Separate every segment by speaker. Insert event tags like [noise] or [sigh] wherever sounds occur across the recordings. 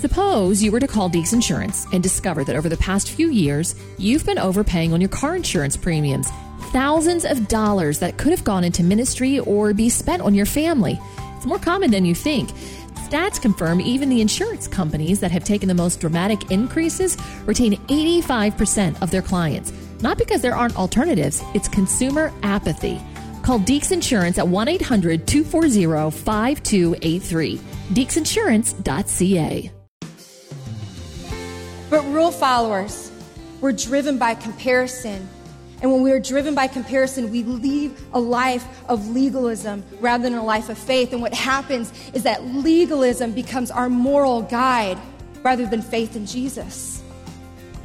Speaker 1: Suppose you were to call Deeks Insurance and discover that over the past few years, you've been overpaying on your car insurance premiums. Thousands of dollars that could have gone into ministry or be spent on your family. It's more common than you think. Stats confirm even the insurance companies that have taken the most dramatic increases retain 85% of their clients. Not because there aren't alternatives, it's consumer apathy. Call Deeks Insurance at 1 800 240 5283. DeeksInsurance.ca.
Speaker 2: But rule followers, we're driven by comparison. And when we are driven by comparison, we leave a life of legalism rather than a life of faith. And what happens is that legalism becomes our moral guide rather than faith in Jesus.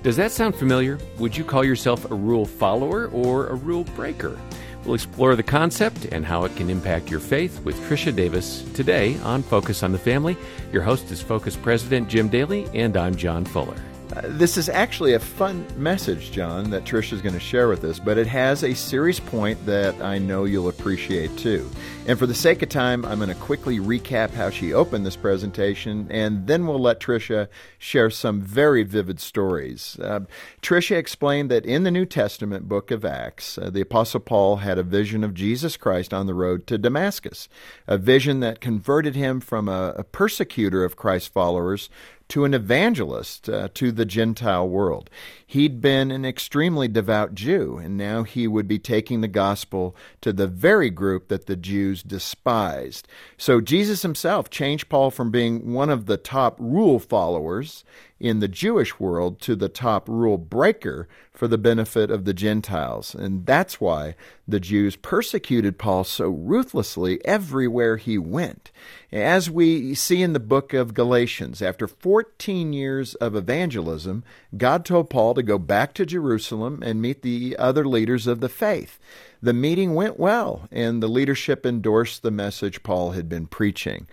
Speaker 3: Does that sound familiar? Would you call yourself a rule follower or a rule breaker? We'll explore the concept and how it can impact your faith with Trisha Davis today on Focus on the Family. Your host is Focus President Jim Daly, and I'm John Fuller.
Speaker 4: Uh, this is actually a fun message, John, that Trish is going to share with us, but it has a serious point that I know you'll appreciate too. And for the sake of time, I'm going to quickly recap how she opened this presentation, and then we'll let Trisha share some very vivid stories. Uh, Trisha explained that in the New Testament book of Acts, uh, the Apostle Paul had a vision of Jesus Christ on the road to Damascus, a vision that converted him from a, a persecutor of Christ's followers to an evangelist uh, to the Gentile world. He'd been an extremely devout Jew, and now he would be taking the gospel to the very group that the Jews despised. So Jesus himself changed Paul from being one of the top rule followers in the Jewish world to the top rule breaker for the benefit of the Gentiles. And that's why the Jews persecuted Paul so ruthlessly everywhere he went. As we see in the book of Galatians, after 14 years of evangelism, God told Paul to go back to Jerusalem and meet the other leaders of the faith. The meeting went well, and the leadership endorsed the message Paul had been preaching.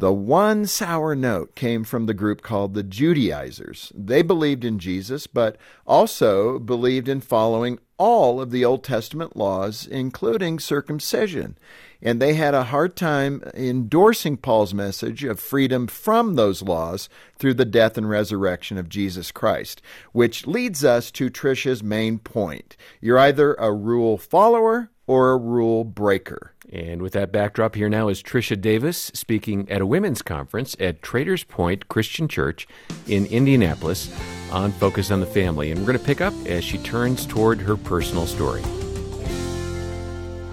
Speaker 4: The one sour note came from the group called the Judaizers. They believed in Jesus, but also believed in following all of the Old Testament laws, including circumcision. And they had a hard time endorsing Paul's message of freedom from those laws through the death and resurrection of Jesus Christ, which leads us to Trisha's main point. You're either a rule follower or a rule breaker.
Speaker 3: And with that backdrop, here now is Trisha Davis speaking at a women's conference at Traders Point Christian Church in Indianapolis on Focus on the Family. And we're going to pick up as she turns toward her personal story.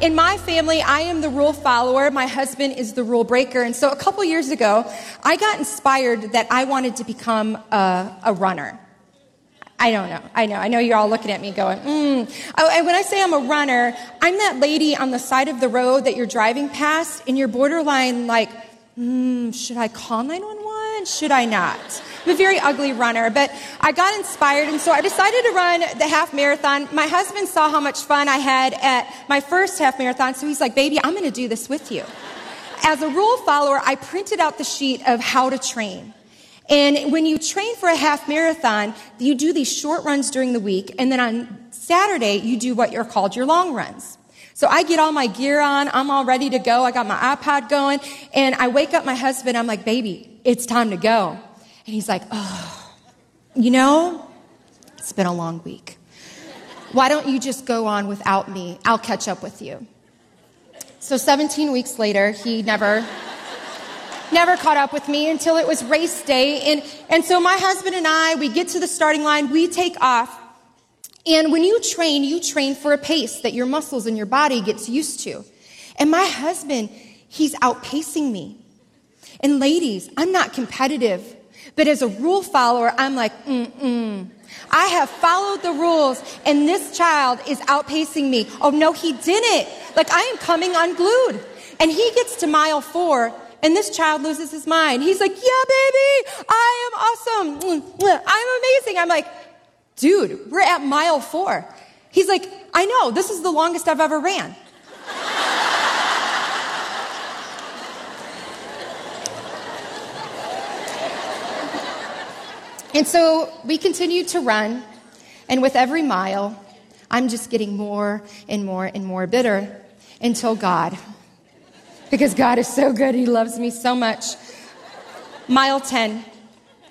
Speaker 2: In my family, I am the rule follower. My husband is the rule breaker. And so a couple years ago, I got inspired that I wanted to become a, a runner. I don't know. I know. I know you're all looking at me going, mm. Oh, when I say I'm a runner, I'm that lady on the side of the road that you're driving past and you're borderline like, mm, should I call 911? Should I not? I'm a very ugly runner, but I got inspired and so I decided to run the half marathon. My husband saw how much fun I had at my first half marathon, so he's like, baby, I'm going to do this with you. As a rule follower, I printed out the sheet of how to train. And when you train for a half marathon, you do these short runs during the week, and then on Saturday, you do what are called your long runs. So I get all my gear on, I'm all ready to go, I got my iPod going, and I wake up my husband, I'm like, baby, it's time to go. And he's like, oh, you know, it's been a long week. Why don't you just go on without me? I'll catch up with you. So 17 weeks later, he never never caught up with me until it was race day. And, and so my husband and I, we get to the starting line, we take off. And when you train, you train for a pace that your muscles and your body gets used to. And my husband, he's outpacing me. And ladies, I'm not competitive, but as a rule follower, I'm like, mm-mm. I have followed the rules and this child is outpacing me. Oh no, he didn't. Like I am coming unglued. And he gets to mile four and this child loses his mind. He's like, Yeah, baby, I am awesome. I'm amazing. I'm like, Dude, we're at mile four. He's like, I know, this is the longest I've ever ran. and so we continued to run, and with every mile, I'm just getting more and more and more bitter until God because God is so good. He loves me so much. Mile 10.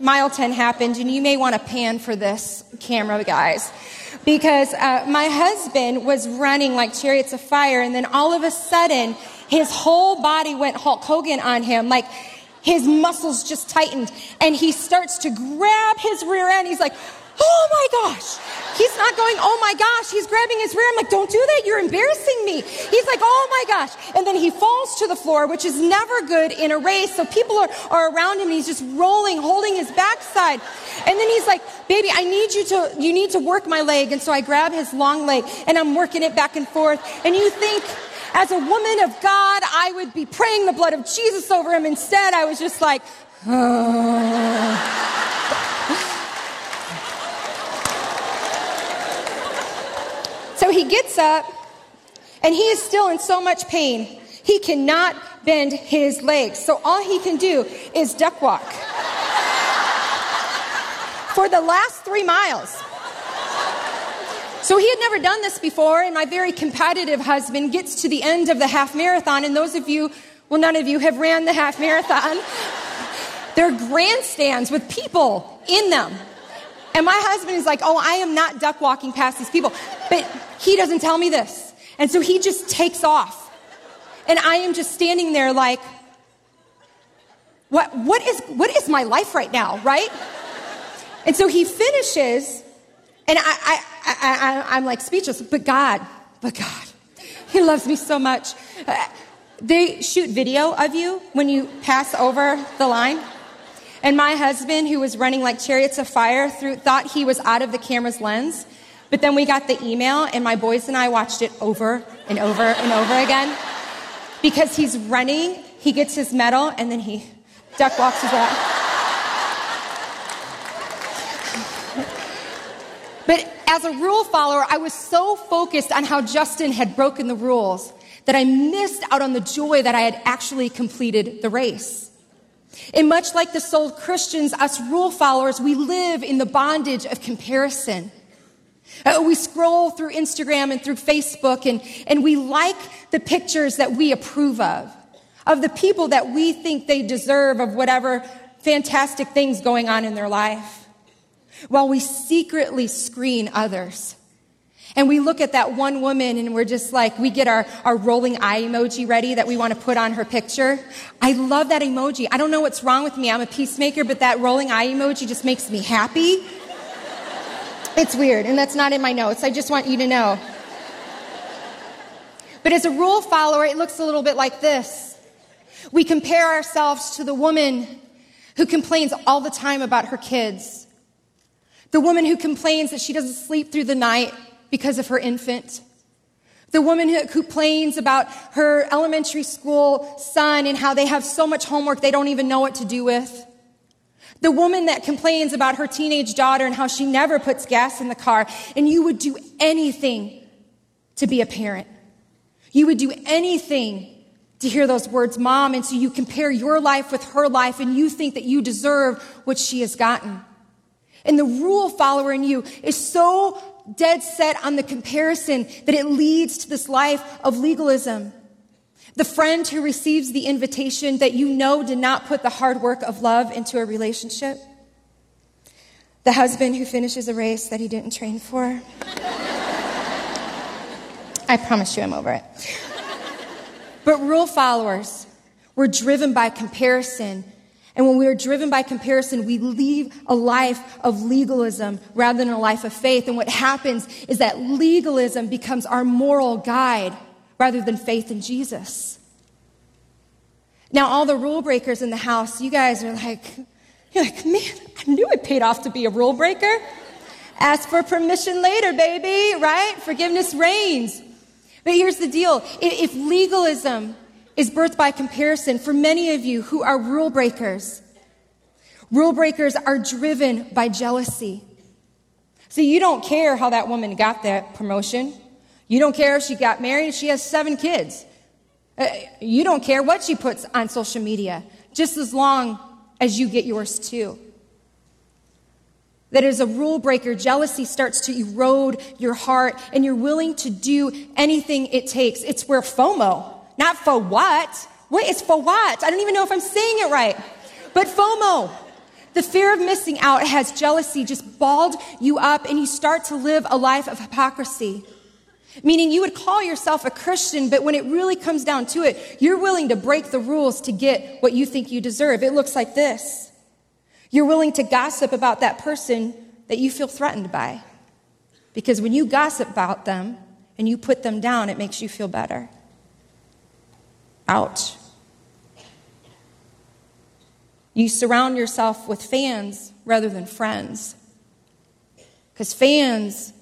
Speaker 2: mile 10 happened, and you may want to pan for this camera, guys. Because uh, my husband was running like chariots of fire, and then all of a sudden, his whole body went Hulk Hogan on him. Like, his muscles just tightened, and he starts to grab his rear end. He's like, oh my gosh. He's not going, oh my gosh. He's grabbing his rear. I'm like, don't do that. You're embarrassing me. He's like, oh my gosh. And then he falls to the floor, which is never good in a race. So people are, are around him and he's just rolling, holding his backside. And then he's like, baby, I need you to, you need to work my leg. And so I grab his long leg and I'm working it back and forth. And you think, as a woman of God, I would be praying the blood of Jesus over him. Instead, I was just like, oh. So he gets up and he is still in so much pain. He cannot bend his legs. So all he can do is duck walk for the last three miles. So he had never done this before, and my very competitive husband gets to the end of the half marathon. And those of you, well, none of you have ran the half marathon. They're grandstands with people in them. And my husband is like, oh, I am not duck walking past these people. But he doesn't tell me this. And so he just takes off. And I am just standing there like, what, what, is, what is my life right now, right? And so he finishes, and I, I, I, I, am like speechless. But God, but God, He loves me so much. Uh, they shoot video of you when you pass over the line. And my husband, who was running like chariots of fire, through, thought he was out of the camera's lens. But then we got the email, and my boys and I watched it over and over and over again. Because he's running, he gets his medal, and then he duck walks his way. But as a rule follower, I was so focused on how Justin had broken the rules that I missed out on the joy that I had actually completed the race. And much like the soul Christians, us rule followers, we live in the bondage of comparison. Uh, we scroll through Instagram and through Facebook and, and we like the pictures that we approve of, of the people that we think they deserve of whatever fantastic things going on in their life, while we secretly screen others and we look at that one woman and we're just like, we get our, our rolling eye emoji ready that we want to put on her picture. I love that emoji. I don't know what's wrong with me. I'm a peacemaker, but that rolling eye emoji just makes me happy. It's weird, and that's not in my notes. I just want you to know. But as a rule follower, it looks a little bit like this. We compare ourselves to the woman who complains all the time about her kids. The woman who complains that she doesn't sleep through the night because of her infant. The woman who complains about her elementary school son and how they have so much homework they don't even know what to do with. The woman that complains about her teenage daughter and how she never puts gas in the car, and you would do anything to be a parent. You would do anything to hear those words, mom, and so you compare your life with her life and you think that you deserve what she has gotten. And the rule follower in you is so dead set on the comparison that it leads to this life of legalism. The friend who receives the invitation that you know did not put the hard work of love into a relationship. The husband who finishes a race that he didn't train for. [laughs] I promise you I'm over it. But rule followers were driven by comparison and when we are driven by comparison, we leave a life of legalism rather than a life of faith. And what happens is that legalism becomes our moral guide rather than faith in Jesus. Now, all the rule breakers in the house, you guys are like, you're like, man, I knew it paid off to be a rule breaker. Ask for permission later, baby, right? Forgiveness reigns. But here's the deal. If legalism is birthed by comparison for many of you who are rule breakers. Rule breakers are driven by jealousy. See, you don't care how that woman got that promotion. You don't care if she got married, she has seven kids. Uh, you don't care what she puts on social media, just as long as you get yours too. That as a rule breaker, jealousy starts to erode your heart, and you're willing to do anything it takes. It's where FOMO, not for what. What is for what? I don't even know if I'm saying it right. But FOMO, The fear of missing out has jealousy just balled you up and you start to live a life of hypocrisy. Meaning you would call yourself a Christian, but when it really comes down to it, you're willing to break the rules to get what you think you deserve. It looks like this. You're willing to gossip about that person that you feel threatened by. Because when you gossip about them and you put them down, it makes you feel better. Ouch. You surround yourself with fans rather than friends. Because fans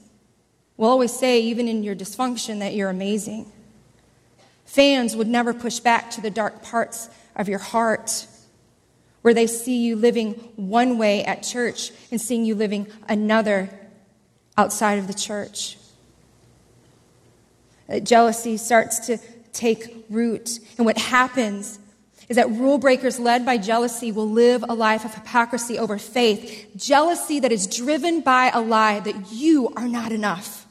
Speaker 2: will always say, even in your dysfunction, that you're amazing. Fans would never push back to the dark parts of your heart where they see you living one way at church and seeing you living another outside of the church. Uh, jealousy starts to take root. And what happens is that rule breakers led by jealousy will live a life of hypocrisy over faith. Jealousy that is driven by a lie that you are not enough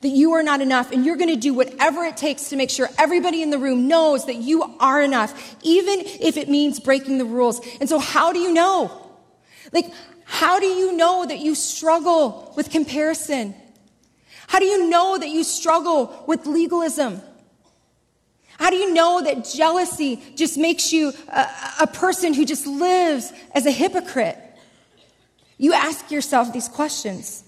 Speaker 2: that you are not enough and you're going to do whatever it takes to make sure everybody in the room knows that you are enough, even if it means breaking the rules. And so how do you know? Like, how do you know that you struggle with comparison? How do you know that you struggle with legalism? How do you know that jealousy just makes you a, a person who just lives as a hypocrite? You ask yourself these questions.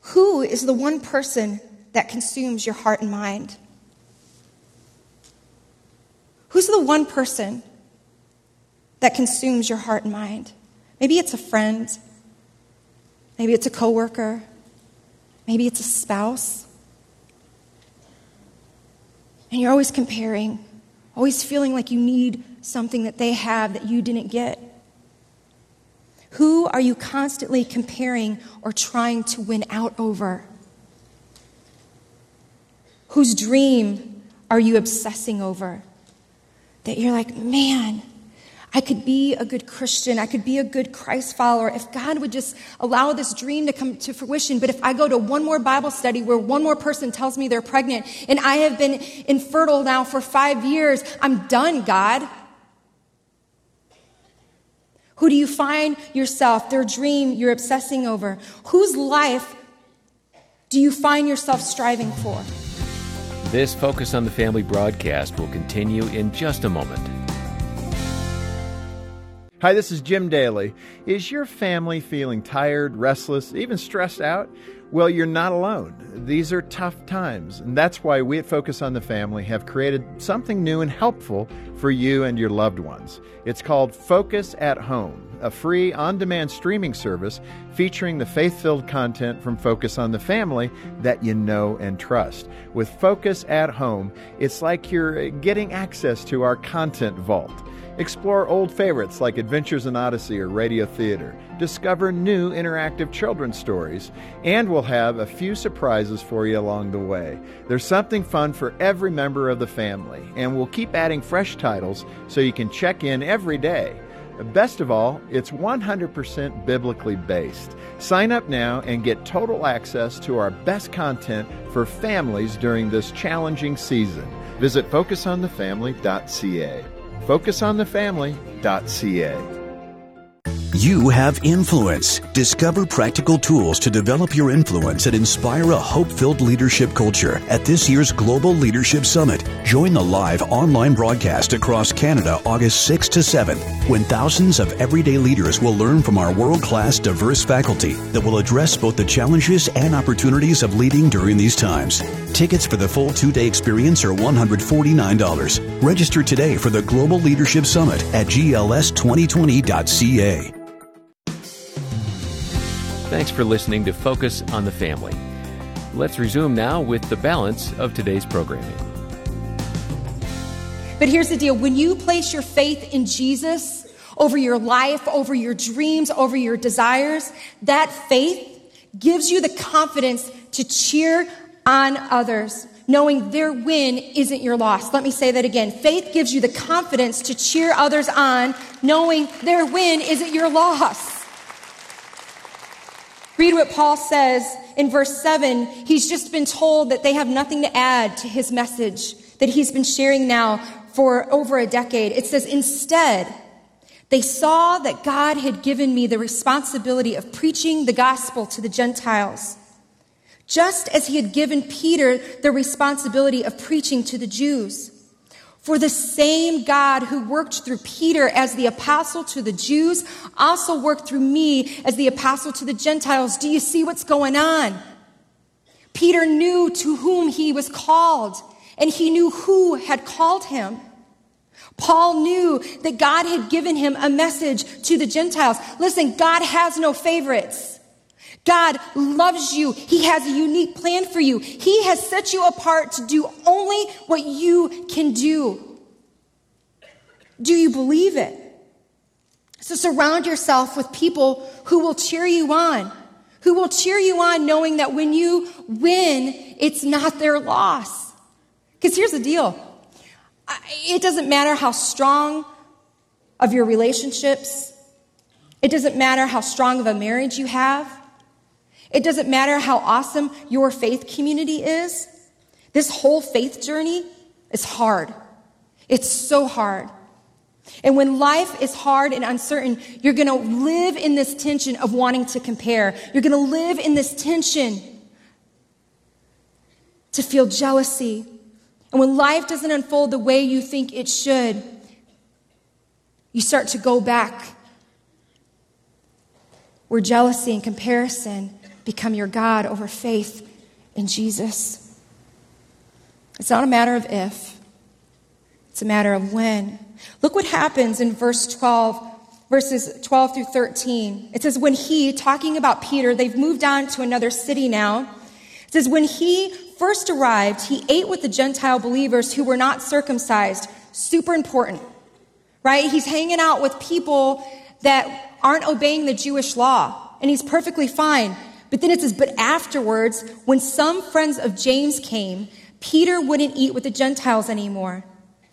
Speaker 2: Who is the one person that consumes your heart and mind? Who's the one person that consumes your heart and mind? Maybe it's a friend. Maybe it's a coworker. Maybe it's a spouse. And you're always comparing, always feeling like you need something that they have that you didn't get. Who are you constantly comparing or trying to win out over? Whose dream are you obsessing over? That you're like, man, I could be a good Christian. I could be a good Christ follower if God would just allow this dream to come to fruition. But if I go to one more Bible study where one more person tells me they're pregnant and I have been infertile now for five years, I'm done, God. Who do you find yourself, their dream you're obsessing over? Whose life do you find yourself striving for?
Speaker 3: This Focus on the Family broadcast will continue in just a moment.
Speaker 4: Hi, this is Jim Daly. Is your family feeling tired, restless, even stressed out? Well, you're not alone. These are tough times, and that's why we at Focus on the Family have created something new and helpful for you and your loved ones. It's called Focus at Home, a free on demand streaming service featuring the faith filled content from Focus on the Family that you know and trust. With Focus at Home, it's like you're getting access to our content vault. Explore old favorites like Adventures in Odyssey or Radio Theater. Discover new interactive children's stories, and we'll have a few surprises for you along the way. There's something fun for every member of the family, and we'll keep adding fresh titles so you can check in every day. Best of all, it's 100% biblically based. Sign up now and get total access to our best content for families during this challenging season. Visit focusonthefamily.ca focusonthefamily.ca.
Speaker 5: You have influence. Discover practical tools to develop your influence and inspire a hope filled leadership culture at this year's Global Leadership Summit. Join the live online broadcast across Canada August 6 to 7, when thousands of everyday leaders will learn from our world class diverse faculty that will address both the challenges and opportunities of leading during these times. Tickets for the full two day experience are $149. Register today for the Global Leadership Summit at gls2020.ca.
Speaker 3: Thanks for listening to Focus on the Family. Let's resume now with the balance of today's programming.
Speaker 2: But here's the deal when you place your faith in Jesus over your life, over your dreams, over your desires, that faith gives you the confidence to cheer on others, knowing their win isn't your loss. Let me say that again. Faith gives you the confidence to cheer others on, knowing their win isn't your loss. Read what Paul says in verse 7. He's just been told that they have nothing to add to his message that he's been sharing now for over a decade. It says, instead, They saw that God had given me the responsibility of preaching the gospel to the Gentiles, just as he had given Peter the responsibility of preaching to the Jews. For the same God who worked through Peter as the apostle to the Jews also worked through me as the apostle to the Gentiles. Do you see what's going on? Peter knew to whom he was called, and he knew who had called him. Paul knew that God had given him a message to the Gentiles. Listen, God has no favorites. God loves you. He has a unique plan for you. He has set you apart to do only what you can do. Do you believe it? So surround yourself with people who will cheer you on, who will cheer you on knowing that when you win, it's not their loss. Because here's the deal it doesn't matter how strong of your relationships, it doesn't matter how strong of a marriage you have. It doesn't matter how awesome your faith community is. This whole faith journey is hard. It's so hard. And when life is hard and uncertain, you're going to live in this tension of wanting to compare. You're going to live in this tension to feel jealousy. And when life doesn't unfold the way you think it should, you start to go back where jealousy and comparison become your God over faith in Jesus. It's not a matter of if, it's a matter of when. Look what happens in verse 12, verses 12 through 13. It says, When he, talking about Peter, they've moved on to another city now. It says, When he first arrived, he ate with the Gentile believers who were not circumcised. Super important, right? He's hanging out with people that aren't obeying the Jewish law, and he's perfectly fine. But then it says, but afterwards, when some friends of James came, Peter wouldn't eat with the Gentiles anymore.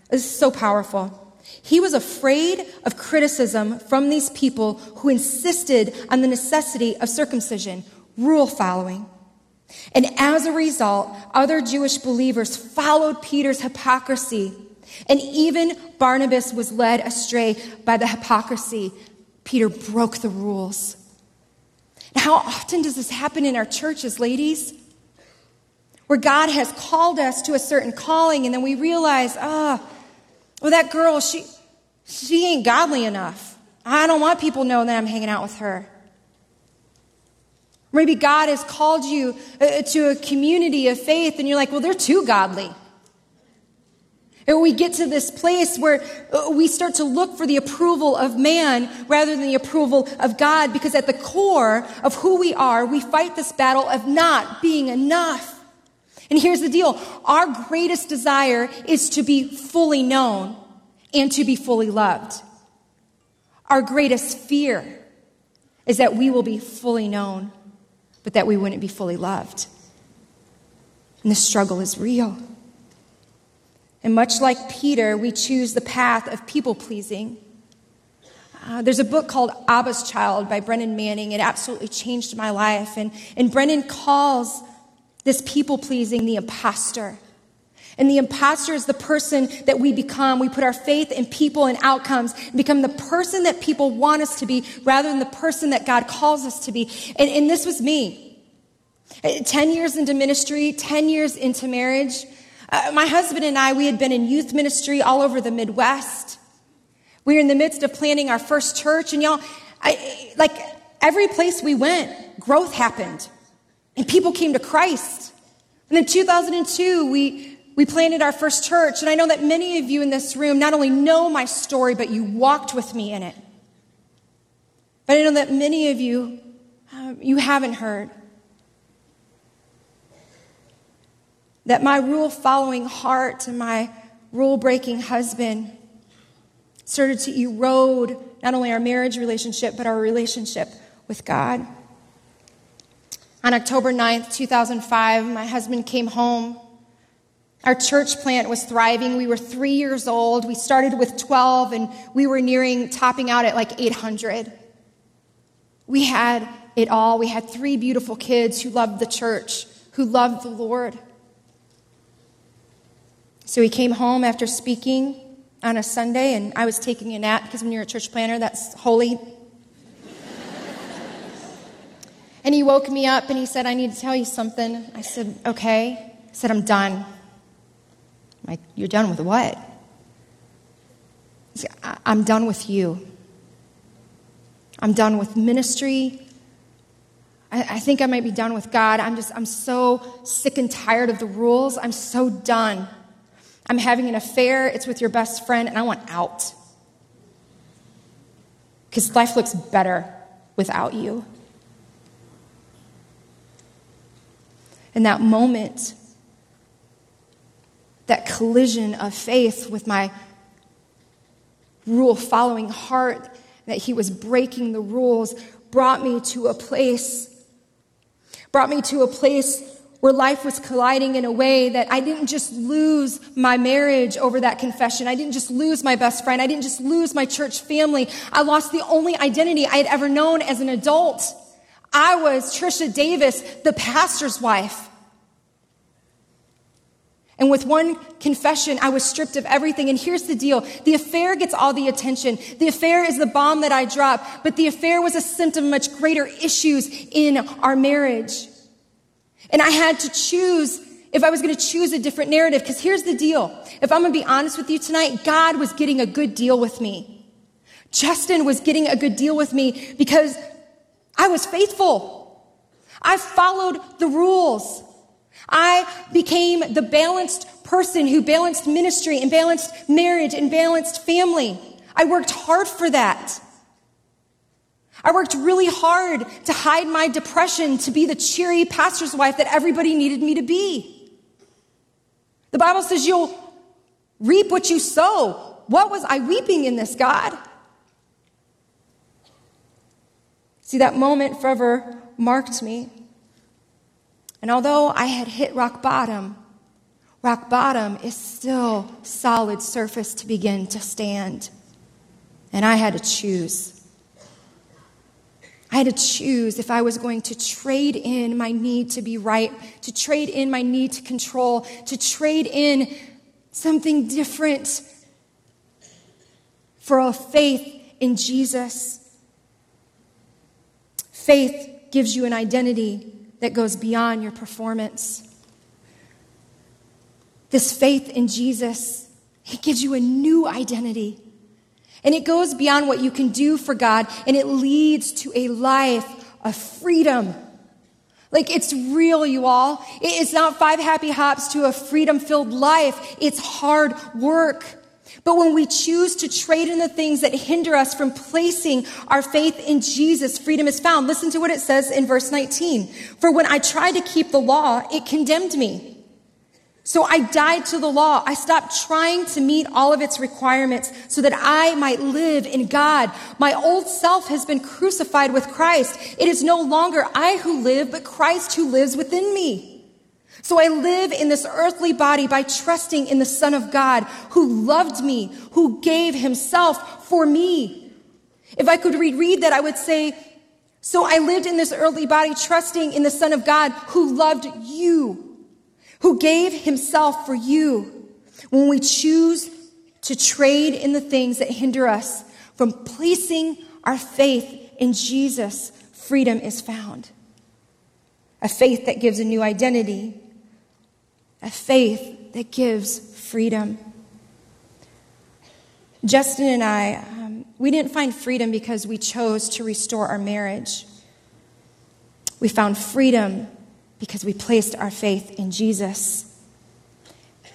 Speaker 2: This is so powerful. He was afraid of criticism from these people who insisted on the necessity of circumcision, rule following. And as a result, other Jewish believers followed Peter's hypocrisy. And even Barnabas was led astray by the hypocrisy. Peter broke the rules. How often does this happen in our churches, ladies? Where God has called us to a certain calling, and then we realize, ah, oh, well, that girl, she, she ain't godly enough. I don't want people knowing that I'm hanging out with her. Maybe God has called you uh, to a community of faith, and you're like, well, they're too godly. And we get to this place where uh, we start to look for the approval of man rather than the approval of God, because at the core of who we are, we fight this battle of not being enough. And here's the deal our greatest desire is to be fully known and to be fully loved. Our greatest fear is that we will be fully known, but that we wouldn't be fully loved. And the struggle is real. And much like Peter, we choose the path of people pleasing. Uh, there's a book called Abba's Child by Brennan Manning. It absolutely changed my life. And, and Brennan calls this people pleasing the imposter. And the imposter is the person that we become. We put our faith in people and outcomes and become the person that people want us to be rather than the person that God calls us to be. And, and this was me. Uh, 10 years into ministry, 10 years into marriage. Uh, my husband and I, we had been in youth ministry all over the Midwest. We were in the midst of planning our first church, and y'all, I, like every place we went, growth happened, and people came to Christ. And in 2002, we we planted our first church, and I know that many of you in this room not only know my story, but you walked with me in it. But I know that many of you, um, you haven't heard. That my rule following heart and my rule breaking husband started to erode not only our marriage relationship, but our relationship with God. On October 9th, 2005, my husband came home. Our church plant was thriving. We were three years old. We started with 12 and we were nearing topping out at like 800. We had it all. We had three beautiful kids who loved the church, who loved the Lord. So he came home after speaking on a Sunday and I was taking a nap because when you're a church planner, that's holy. [laughs] and he woke me up and he said, I need to tell you something. I said, Okay. He said, I'm done. I'm like, You're done with what? Said, I'm done with you. I'm done with ministry. I, I think I might be done with God. I'm just, I'm so sick and tired of the rules. I'm so done. I'm having an affair, it's with your best friend, and I want out. Because life looks better without you. In that moment, that collision of faith with my rule following heart, that he was breaking the rules, brought me to a place, brought me to a place where life was colliding in a way that I didn't just lose my marriage over that confession. I didn't just lose my best friend. I didn't just lose my church family. I lost the only identity I had ever known as an adult. I was Trisha Davis, the pastor's wife. And with one confession, I was stripped of everything. And here's the deal. The affair gets all the attention. The affair is the bomb that I drop, but the affair was a symptom of much greater issues in our marriage. And I had to choose if I was going to choose a different narrative. Because here's the deal. If I'm going to be honest with you tonight, God was getting a good deal with me. Justin was getting a good deal with me because I was faithful. I followed the rules. I became the balanced person who balanced ministry and balanced marriage and balanced family. I worked hard for that. I worked really hard to hide my depression, to be the cheery pastor's wife that everybody needed me to be. The Bible says you'll reap what you sow. What was I weeping in this, God? See, that moment forever marked me. And although I had hit rock bottom, rock bottom is still solid surface to begin to stand. And I had to choose. I had to choose if I was going to trade in my need to be right, to trade in my need to control, to trade in something different for a faith in Jesus. Faith gives you an identity that goes beyond your performance. This faith in Jesus, He gives you a new identity. And it goes beyond what you can do for God, and it leads to a life of freedom. Like it's real, you all. It's not five happy hops to a freedom filled life. It's hard work. But when we choose to trade in the things that hinder us from placing our faith in Jesus, freedom is found. Listen to what it says in verse 19. For when I tried to keep the law, it condemned me. So I died to the law. I stopped trying to meet all of its requirements so that I might live in God. My old self has been crucified with Christ. It is no longer I who live, but Christ who lives within me. So I live in this earthly body by trusting in the Son of God who loved me, who gave himself for me. If I could reread that, I would say, so I lived in this earthly body trusting in the Son of God who loved you who gave himself for you. When we choose to trade in the things that hinder us from placing our faith in Jesus, freedom is found. A faith that gives a new identity, a faith that gives freedom. Justin and I, um, we didn't find freedom because we chose to restore our marriage. We found freedom because we placed our faith in Jesus.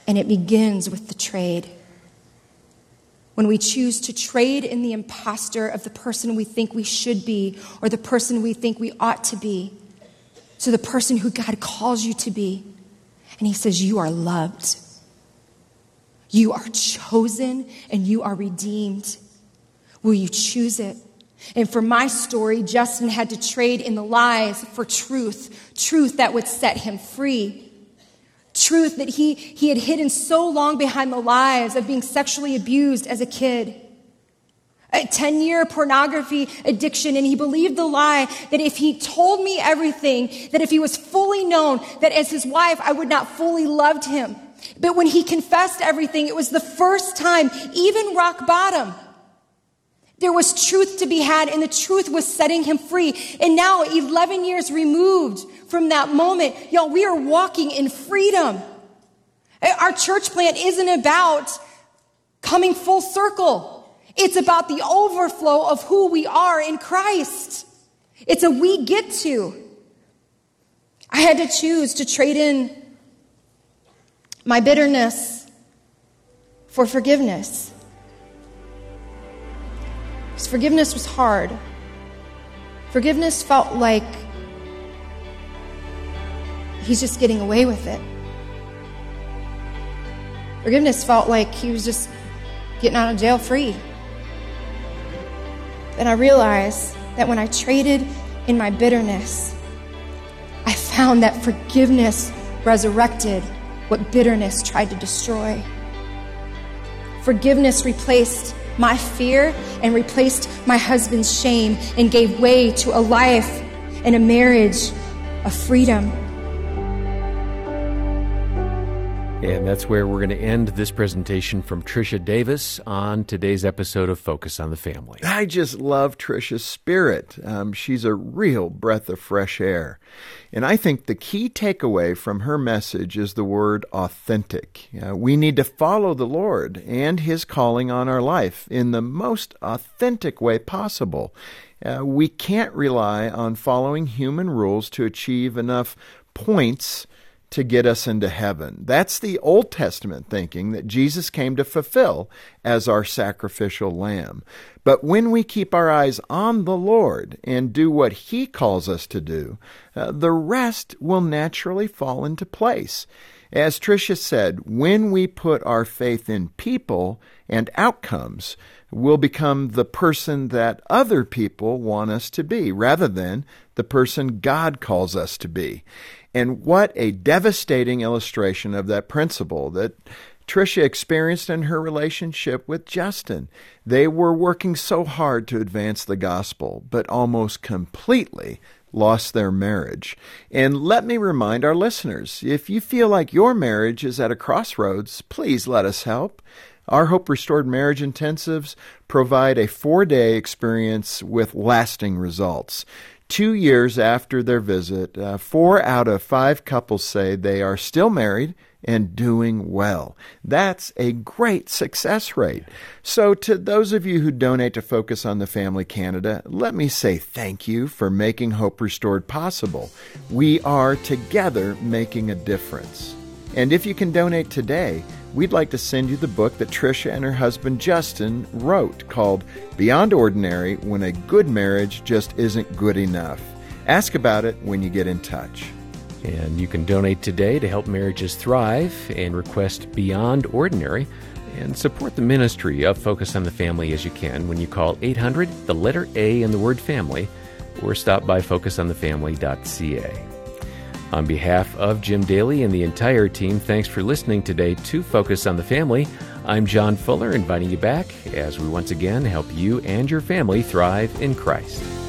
Speaker 2: And it begins with the trade. When we choose to trade in the impostor of the person we think we should be or the person we think we ought to be to the person who God calls you to be. And He says, You are loved, you are chosen, and you are redeemed. Will you choose it? And for my story, Justin had to trade in the lies for truth, truth that would set him free. Truth that he, he had hidden so long behind the lies of being sexually abused as a kid. A 10 year pornography addiction, and he believed the lie that if he told me everything, that if he was fully known, that as his wife, I would not fully loved him. But when he confessed everything, it was the first time, even rock bottom, there was truth to be had, and the truth was setting him free. And now, 11 years removed from that moment, y'all, we are walking in freedom. Eh, our church plant isn't about coming full circle. It's about the overflow of who we are in Christ. It's a we get to. I had to choose to trade in my bitterness for forgiveness. Because forgiveness was hard. Forgiveness felt like he's just getting away with it. Forgiveness felt like he was just getting out of jail free. And I realized that when I traded in my bitterness, I found that forgiveness resurrected what bitterness tried to destroy. Forgiveness replaced my fear and replaced my husband's shame and gave way to a life and a marriage of freedom.
Speaker 3: And that's where we're going to end this presentation from Trisha Davis on today's episode of Focus on the Family.
Speaker 4: I just love Trisha's spirit. Um, she's a real breath of fresh air. And I think the key takeaway from her message is the word authentic. Uh, we need to follow the Lord and His calling on our life in the most authentic way possible. Uh, we can't rely on following human rules to achieve enough points to get us into heaven. That's the Old Testament thinking that Jesus came to fulfill as our sacrificial lamb. But when we keep our eyes on the Lord and do what He calls us to do, uh, the rest will naturally fall into place. As Trisha said, when we put our faith in people and outcomes, we'll become the person that other people want us to be rather than the person God calls us to be. And what a devastating illustration of that principle that Trisha experienced in her relationship with Justin. They were working so hard to advance the gospel, but almost completely lost their marriage. And let me remind our listeners if you feel like your marriage is at a crossroads, please let us help. Our Hope Restored Marriage Intensives provide a four day experience with lasting results. Two years after their visit, uh, four out of five couples say they are still married and doing well. That's a great success rate. So, to those of you who donate to Focus on the Family Canada, let me say thank you for making Hope Restored possible. We are together making a difference. And if you can donate today, we'd like to send you the book that Trisha and her husband Justin wrote called Beyond Ordinary When a Good Marriage Just Isn't Good Enough. Ask about it when you get in touch.
Speaker 3: And you can donate today to help marriages thrive and request Beyond Ordinary and support the ministry of Focus on the Family as you can when you call 800 the letter A in the word family or stop by focusonthefamily.ca. On behalf of Jim Daly and the entire team, thanks for listening today to Focus on the Family. I'm John Fuller, inviting you back as we once again help you and your family thrive in Christ.